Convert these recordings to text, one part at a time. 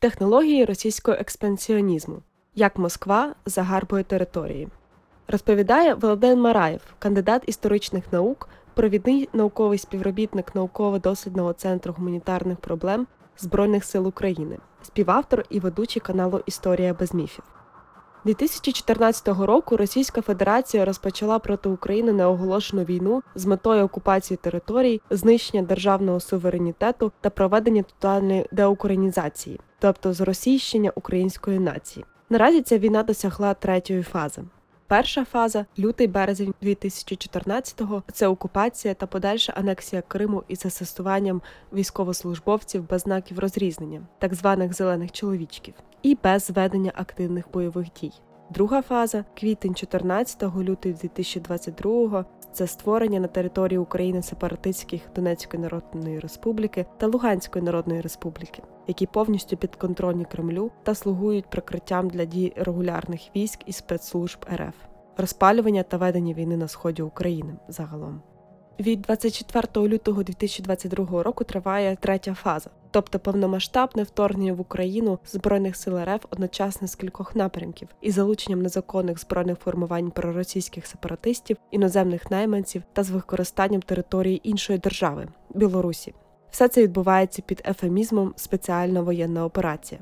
Технології російського експансіонізму. Як Москва загарбує території. Розповідає Володимир Мараєв, кандидат історичних наук, провідний науковий співробітник науково-дослідного центру гуманітарних проблем Збройних сил України, співавтор і ведучий каналу Історія без міфів. 2014 року Російська Федерація розпочала проти України неоголошену війну з метою окупації територій, знищення державного суверенітету та проведення тотальної деукраїнізації, тобто зросійщення української нації. Наразі ця війна досягла третьої фази. Перша фаза лютий березень 2014-го – це окупація та подальша анексія Криму із асистуванням військовослужбовців без знаків розрізнення, так званих зелених чоловічків, і без ведення активних бойових дій. Друга фаза квітень 14 лютий 2022 це створення на території України сепаратистських Донецької Народної Республіки та Луганської Народної Республіки, які повністю підконтрольні Кремлю та слугують прикриттям для дій регулярних військ і спецслужб РФ, розпалювання та ведення війни на сході України загалом. Від 24 лютого 2022 року триває третя фаза, тобто повномасштабне вторгнення в Україну збройних сил РФ одночасно з кількох напрямків із залученням незаконних збройних формувань проросійських сепаратистів, іноземних найманців та з використанням території іншої держави Білорусі. Все це відбувається під ефемізмом спеціальна воєнна операція.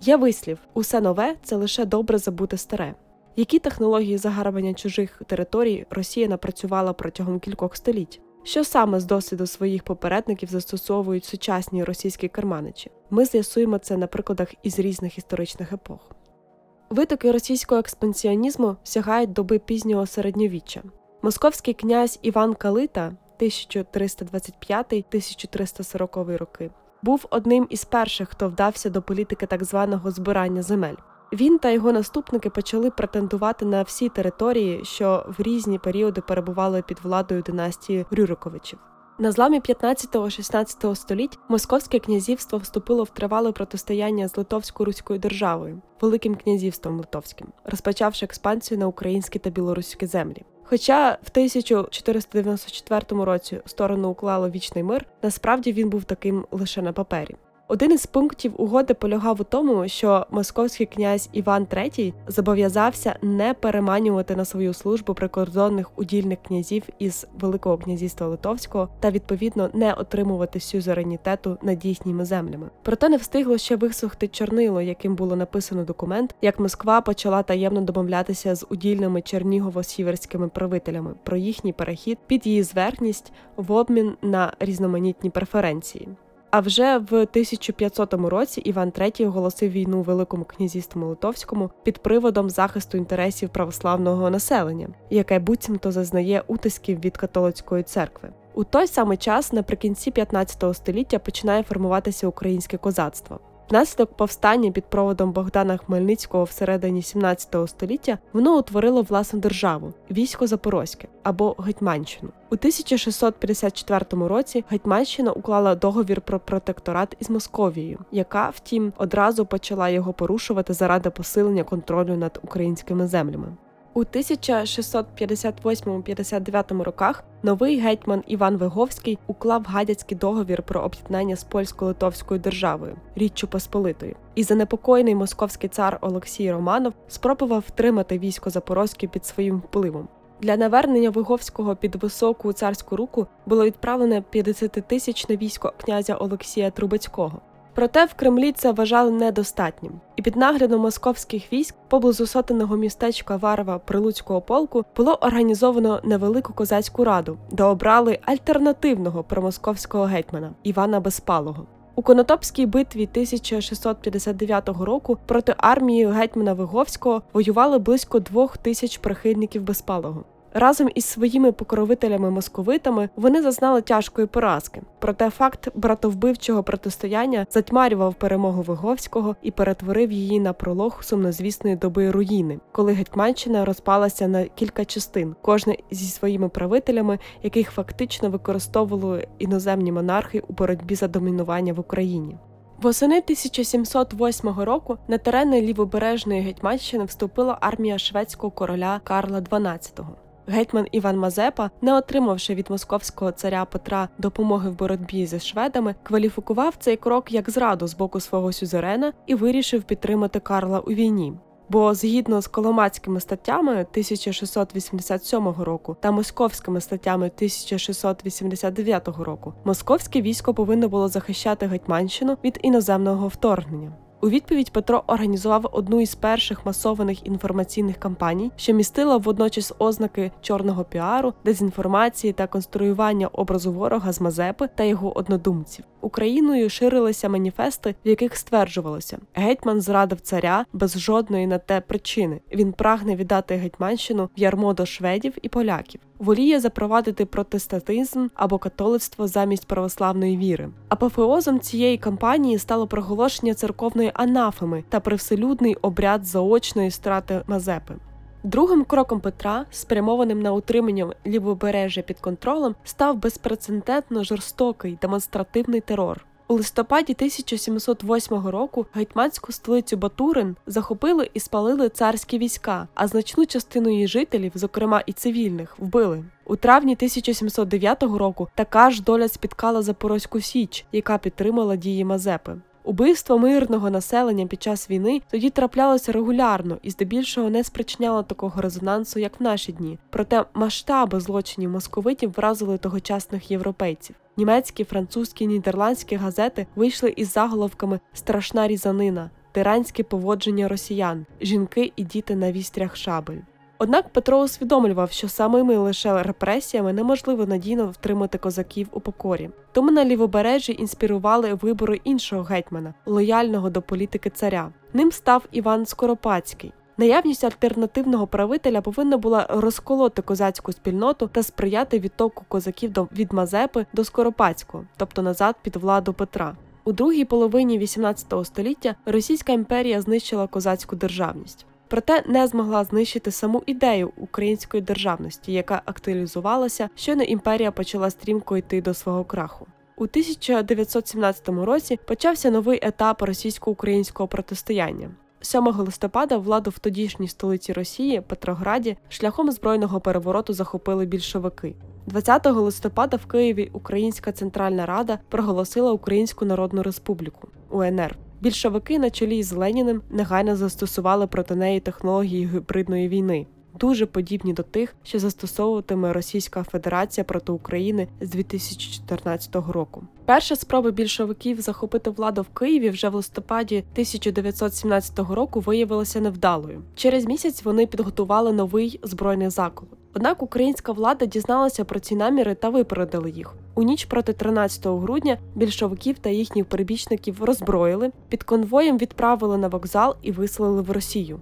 Є вислів: усе нове це лише добре забути старе. Які технології загарбання чужих територій Росія напрацювала протягом кількох століть? Що саме з досвіду своїх попередників застосовують сучасні російські керманичі? Ми з'ясуємо це на прикладах із різних історичних епох. Витоки російського експансіонізму сягають доби пізнього середньовіччя. Московський князь Іван Калита 1325-1340 роки був одним із перших, хто вдався до політики так званого збирання земель. Він та його наступники почали претендувати на всі території, що в різні періоди перебували під владою династії Рюриковичів. На зламі 15-16 століть Московське князівство вступило в тривале протистояння з Литовсько-Руською державою, Великим князівством Литовським, розпочавши експансію на українські та білоруські землі. Хоча в 1494 році сторону уклало вічний мир, насправді він був таким лише на папері. Один із пунктів угоди полягав у тому, що московський князь Іван III зобов'язався не переманювати на свою службу прикордонних удільних князів із Великого князівства Литовського та відповідно не отримувати сюзеренітету над їхніми землями. Проте не встигло ще висохти чорнило, яким було написано документ, як Москва почала таємно домовлятися з удільними чернігово-сіверськими правителями про їхній перехід під її зверхність в обмін на різноманітні преференції. А вже в 1500 році Іван III оголосив війну Великому князівству Литовському під приводом захисту інтересів православного населення, яке буцімто зазнає утисків від католицької церкви. У той самий час, наприкінці 15 століття, починає формуватися українське козацтво. Внаслідок повстання під проводом Богдана Хмельницького всередині 17 століття воно утворило власну державу військо Запорозьке або Гетьманщину. У 1654 році Гетьманщина уклала договір про протекторат із Московією, яка, втім, одразу почала його порушувати заради посилення контролю над українськими землями. У 1658-59 роках новий гетьман Іван Виговський уклав гадяцький договір про об'єднання з польсько-литовською державою Річчю Посполитою, і занепокоєний московський цар Олексій Романов спробував втримати військо Запорозьке під своїм впливом. Для навернення Виговського під високу царську руку було відправлене 50-тисячне військо князя Олексія Трубецького. Проте в Кремлі це вважали недостатнім, і під наглядом московських військ поблизу сотеного містечка Варва Прилуцького полку було організовано невелику козацьку раду, де обрали альтернативного промосковського гетьмана Івана Безпалого. У Конотопській битві 1659 року проти армії гетьмана Виговського воювали близько двох тисяч прихильників Безпалого. Разом із своїми покровителями-московитами вони зазнали тяжкої поразки. Проте факт братовбивчого протистояння затьмарював перемогу Виговського і перетворив її на пролог сумнозвісної доби руїни, коли Гетьманщина розпалася на кілька частин, кожна зі своїми правителями, яких фактично використовували іноземні монархи у боротьбі за домінування в Україні. Восени 1708 року на терени лівобережної Гетьманщини вступила армія шведського короля Карла XII. Гетьман Іван Мазепа, не отримавши від московського царя Петра допомоги в боротьбі зі шведами, кваліфікував цей крок як зраду з боку свого сюзерена і вирішив підтримати Карла у війні. Бо згідно з коломацькими статтями 1687 року та московськими статтями 1689 року, московське військо повинно було захищати Гетьманщину від іноземного вторгнення. У відповідь Петро організував одну із перших масованих інформаційних кампаній, що містила водночас ознаки чорного піару, дезінформації та конструювання образу ворога з Мазепи та його однодумців. Україною ширилися маніфести, в яких стверджувалося: гетьман зрадив царя без жодної на те причини. Він прагне віддати гетьманщину в ярмо до шведів і поляків. Воліє запровадити протестантизм або католицтво замість православної віри. Апофеозом цієї кампанії стало проголошення церковної анафеми та привселюдний обряд заочної страти Мазепи. Другим кроком Петра, спрямованим на утримання лівобережжя під контролем, став безпрецедентно жорстокий демонстративний терор. У листопаді 1708 року гетьманську столицю Батурин захопили і спалили царські війська, а значну частину її жителів, зокрема і цивільних, вбили. У травні 1709 року така ж доля спіткала Запорозьку Січ, яка підтримала дії Мазепи. Убивство мирного населення під час війни тоді траплялося регулярно і здебільшого не спричиняло такого резонансу, як в наші дні. Проте масштаби злочинів московитів вразили тогочасних європейців. Німецькі, французькі, нідерландські газети вийшли із заголовками Страшна різанина, тиранське поводження росіян, жінки і діти на вістрях шабель. Однак Петро усвідомлював, що самими лише репресіями неможливо надійно втримати козаків у покорі. Тому на лівобережжі інспірували вибори іншого гетьмана, лояльного до політики царя. Ним став Іван Скоропадський. Наявність альтернативного правителя повинна була розколоти козацьку спільноту та сприяти відтоку козаків до від Мазепи до Скоропадського, тобто назад під владу Петра. У другій половині XVIII століття Російська імперія знищила козацьку державність проте не змогла знищити саму ідею української державності, яка актуалізувалася, щойно імперія почала стрімко йти до свого краху. У 1917 році почався новий етап російсько-українського протистояння. 7 листопада владу в тодішній столиці Росії Петрограді шляхом збройного перевороту захопили більшовики. 20 листопада в Києві Українська Центральна Рада проголосила Українську Народну Республіку УНР. Більшовики на чолі з Леніним негайно застосували проти неї технології гібридної війни, дуже подібні до тих, що застосовуватиме Російська Федерація проти України з 2014 року. Перша спроба більшовиків захопити владу в Києві вже в листопаді 1917 року виявилася невдалою. Через місяць вони підготували новий збройний заклад. Однак українська влада дізналася про ці наміри та випередила їх. У ніч проти 13 грудня більшовиків та їхніх прибічників роззброїли, під конвоєм відправили на вокзал і виселили в Росію.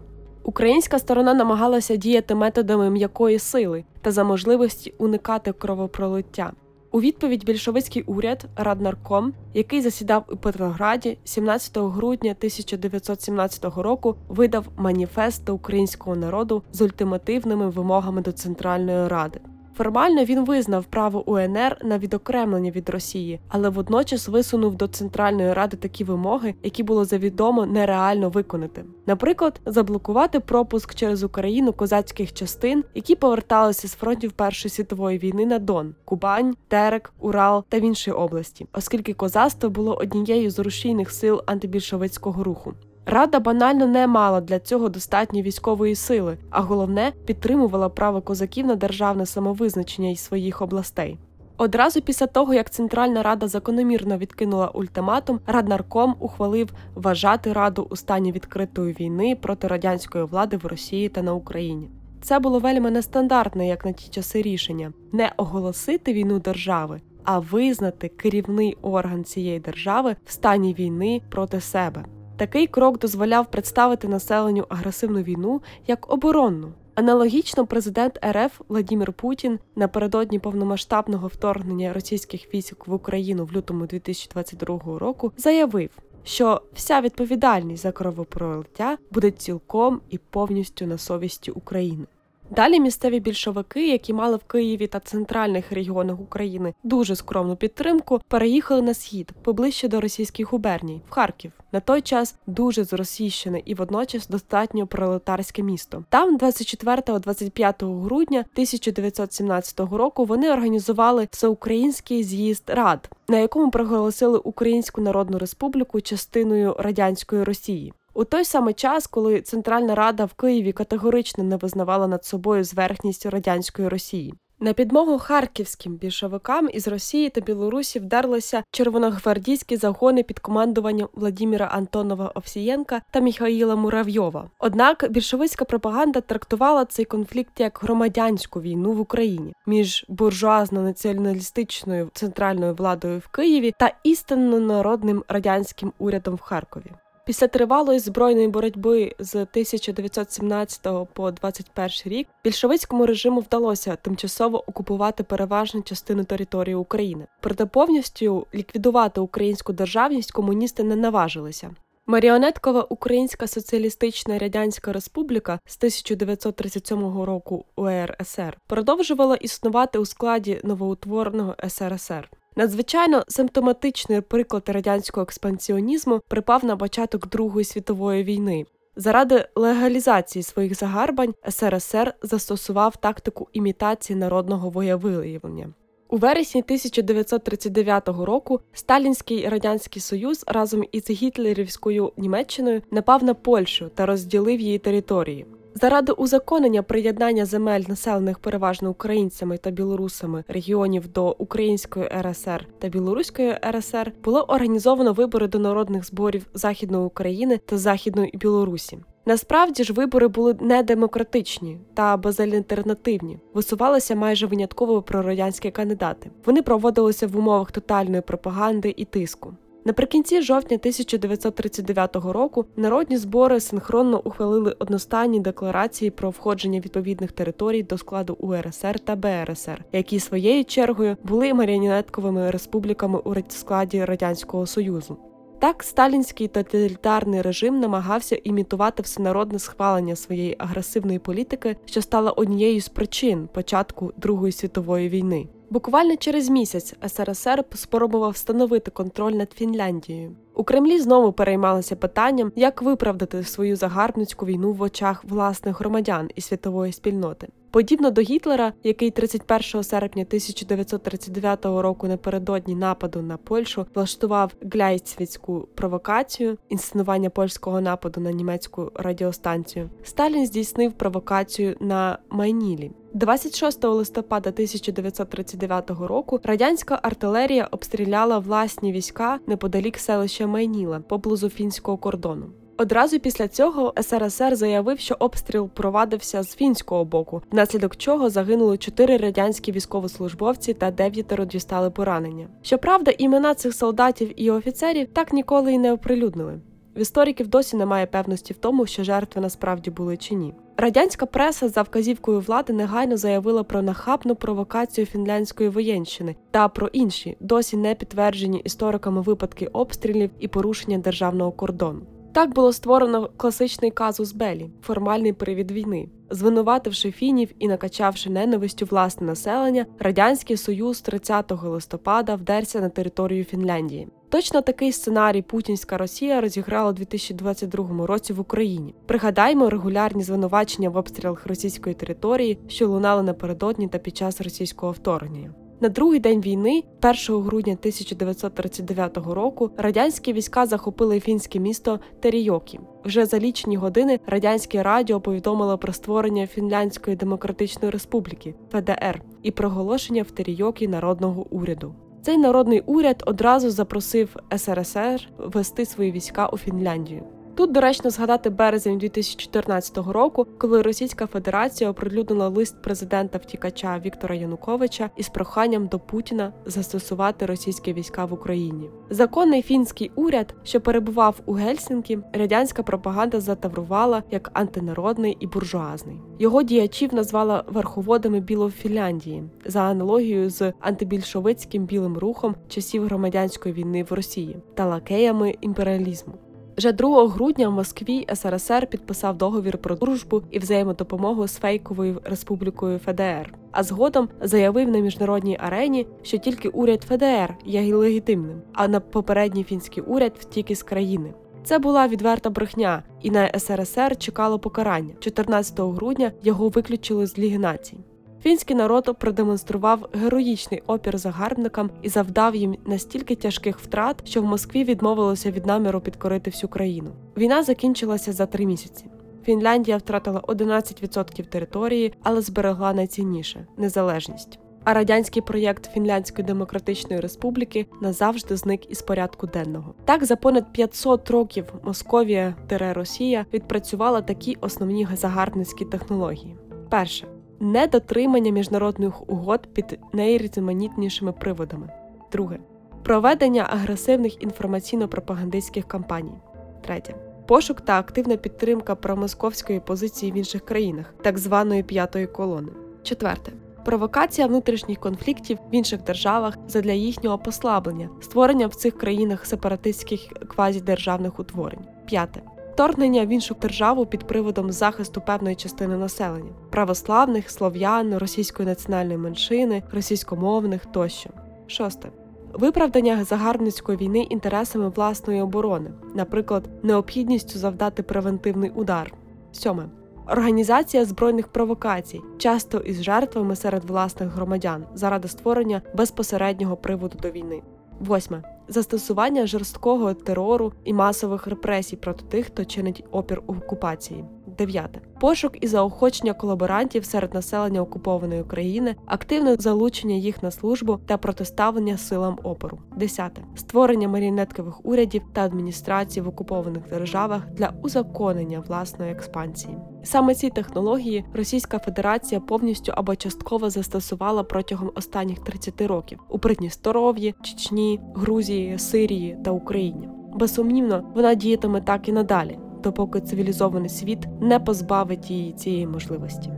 Українська сторона намагалася діяти методами м'якої сили та за можливості уникати кровопролиття. У відповідь більшовицький уряд Раднарком, який засідав у Петрограді 17 грудня 1917 року, видав маніфест до українського народу з ультимативними вимогами до Центральної Ради. Формально він визнав право УНР на відокремлення від Росії, але водночас висунув до Центральної Ради такі вимоги, які було завідомо нереально виконати. Наприклад, заблокувати пропуск через Україну козацьких частин, які поверталися з фронтів Першої світової війни на Дон, Кубань, Терек, Урал та в інші області, оскільки козацтво було однією з рушійних сил антибільшовицького руху. Рада банально не мала для цього достатньо військової сили, а головне підтримувала право козаків на державне самовизначення із своїх областей. Одразу після того, як Центральна Рада закономірно відкинула ультиматум, Раднарком ухвалив вважати раду у стані відкритої війни проти радянської влади в Росії та на Україні. Це було вельми нестандартне, як на ті часи рішення не оголосити війну держави, а визнати керівний орган цієї держави в стані війни проти себе. Такий крок дозволяв представити населенню агресивну війну як оборонну. Аналогічно президент РФ Владимир Путін напередодні повномасштабного вторгнення російських військ в Україну в лютому 2022 року заявив, що вся відповідальність за кровопролиття буде цілком і повністю на совісті України. Далі місцеві більшовики, які мали в Києві та центральних регіонах України дуже скромну підтримку, переїхали на схід поближче до російських губерній в Харків. На той час дуже зросійщене і водночас достатньо пролетарське місто. Там, 24-25 грудня 1917 року, вони організували всеукраїнський з'їзд рад, на якому проголосили Українську Народну Республіку частиною радянської Росії. У той самий час, коли Центральна Рада в Києві категорично не визнавала над собою зверхність радянської Росії. На підмогу харківським більшовикам із Росії та Білорусі вдерлися червоногвардійські загони під командуванням Владіміра Антонова Овсієнка та Міхаїла Муравйова. Однак більшовицька пропаганда трактувала цей конфлікт як громадянську війну в Україні між буржуазно-націоналістичною центральною владою в Києві та істинно народним радянським урядом в Харкові. Після тривалої збройної боротьби з 1917 по 21 рік більшовицькому режиму вдалося тимчасово окупувати переважну частину території України. Проте повністю ліквідувати українську державність комуністи не наважилися. Маріонеткова Українська Соціалістична Радянська Республіка з 1937 року УРСР продовжувала існувати у складі новоутвореного СРСР. Надзвичайно симптоматичний приклад радянського експансіонізму припав на початок Другої світової війни. Заради легалізації своїх загарбань СРСР застосував тактику імітації народного воєвиявлення. У вересні 1939 року Сталінський радянський союз разом із гітлерівською Німеччиною напав на Польщу та розділив її території. Заради узаконення приєднання земель, населених переважно українцями та білорусами регіонів до Української РСР та Білоруської РСР було організовано вибори до народних зборів Західної України та Західної Білорусі. Насправді ж вибори були недемократичні та безальтернативні, висувалися майже винятково прорадянські кандидати. Вони проводилися в умовах тотальної пропаганди і тиску. Наприкінці жовтня 1939 року народні збори синхронно ухвалили одностайні декларації про входження відповідних територій до складу УРСР та БРСР, які своєю чергою були маріонетковими республіками у складі радянського союзу. Так, сталінський тоталітарний режим намагався імітувати всенародне схвалення своєї агресивної політики, що стала однією з причин початку Другої світової війни. Буквально через місяць СРСР спробував встановити контроль над Фінляндією. У Кремлі знову переймалися питанням, як виправдати свою загарбницьку війну в очах власних громадян і світової спільноти. Подібно до Гітлера, який 31 серпня 1939 року напередодні нападу на Польщу влаштував гляйцвіцьку провокацію інсценування польського нападу на німецьку радіостанцію, Сталін здійснив провокацію на Майнілі. 26 листопада 1939 року радянська артилерія обстріляла власні війська неподалік селища Майніла поблизу фінського кордону. Одразу після цього СРСР заявив, що обстріл провадився з фінського боку, внаслідок чого загинули чотири радянські військовослужбовці та дев'ятеро дістали поранення. Щоправда, імена цих солдатів і офіцерів так ніколи й не оприлюднили. В істориків досі немає певності в тому, що жертви насправді були чи ні. Радянська преса за вказівкою влади негайно заявила про нахабну провокацію фінляндської воєнщини та про інші досі не підтверджені істориками випадки обстрілів і порушення державного кордону. Так було створено класичний казус Белі формальний привід війни. Звинувативши фінів і накачавши ненавистю власне населення, радянський союз 30 листопада вдерся на територію Фінляндії. Точно такий сценарій Путінська Росія розіграла у 2022 році в Україні. Пригадаймо регулярні звинувачення в обстрілах російської території, що лунали напередодні та під час російського вторгнення. На другий день війни, 1 грудня 1939 року, радянські війська захопили фінське місто Терійокі. Вже за лічені години радянське радіо повідомило про створення Фінляндської демократичної республіки ФДР і проголошення в Терійокі народного уряду. Цей народний уряд одразу запросив СРСР вести свої війська у Фінляндію. Тут доречно згадати березень 2014 року, коли Російська Федерація оприлюднила лист президента втікача Віктора Януковича із проханням до Путіна застосувати російські війська в Україні. Законний фінський уряд, що перебував у Гельсінкі, радянська пропаганда затаврувала як антинародний і буржуазний. Його діячів назвала верховодами Білофінляндії за аналогією з антибільшовицьким білим рухом часів громадянської війни в Росії та лакеями імперіалізму. Вже 2 грудня в Москві СРСР підписав договір про дружбу і взаємодопомогу з фейковою республікою ФДР. А згодом заявив на міжнародній арені, що тільки уряд ФДР є легітимним, а на попередній фінський уряд втік із країни. Це була відверта брехня, і на СРСР чекало покарання. 14 грудня його виключили з Ліги націй. Фінський народ продемонстрував героїчний опір загарбникам і завдав їм настільки тяжких втрат, що в Москві відмовилося від наміру підкорити всю країну. Війна закінчилася за три місяці. Фінляндія втратила 11% території, але зберегла найцінніше незалежність. А радянський проєкт Фінляндської демократичної республіки назавжди зник із порядку денного. Так за понад 500 років Московія Росія відпрацювала такі основні загарбницькі технології. Перше недотримання міжнародних угод під найрізноманітнішими приводами. Друге проведення агресивних інформаційно-пропагандистських кампаній. Третє пошук та активна підтримка промосковської позиції в інших країнах, так званої п'ятої колони. Четверте. Провокація внутрішніх конфліктів в інших державах задля їхнього послаблення, створення в цих країнах сепаратистських квазідержавних утворень. П'яте вторгнення в іншу державу під приводом захисту певної частини населення православних, слов'ян, російської національної меншини, російськомовних тощо. Шосте. Виправдання загарбницької війни інтересами власної оборони, наприклад, необхідністю завдати превентивний удар. Сьоме. Організація збройних провокацій, часто із жертвами серед власних громадян, заради створення безпосереднього приводу до війни. Восьме застосування жорсткого терору і масових репресій проти тих, хто чинить опір окупації. Дев'яте пошук і заохочення колаборантів серед населення окупованої країни, активне залучення їх на службу та протиставлення силам опору. Десяте створення маріонеткових урядів та адміністрацій в окупованих державах для узаконення власної експансії. Саме ці технології Російська Федерація повністю або частково застосувала протягом останніх 30 років у Придністров'ї, Чечні, Грузії, Сирії та Україні. Безсумнівно, вона діятиме так і надалі допоки цивілізований світ не позбавить її цієї можливості.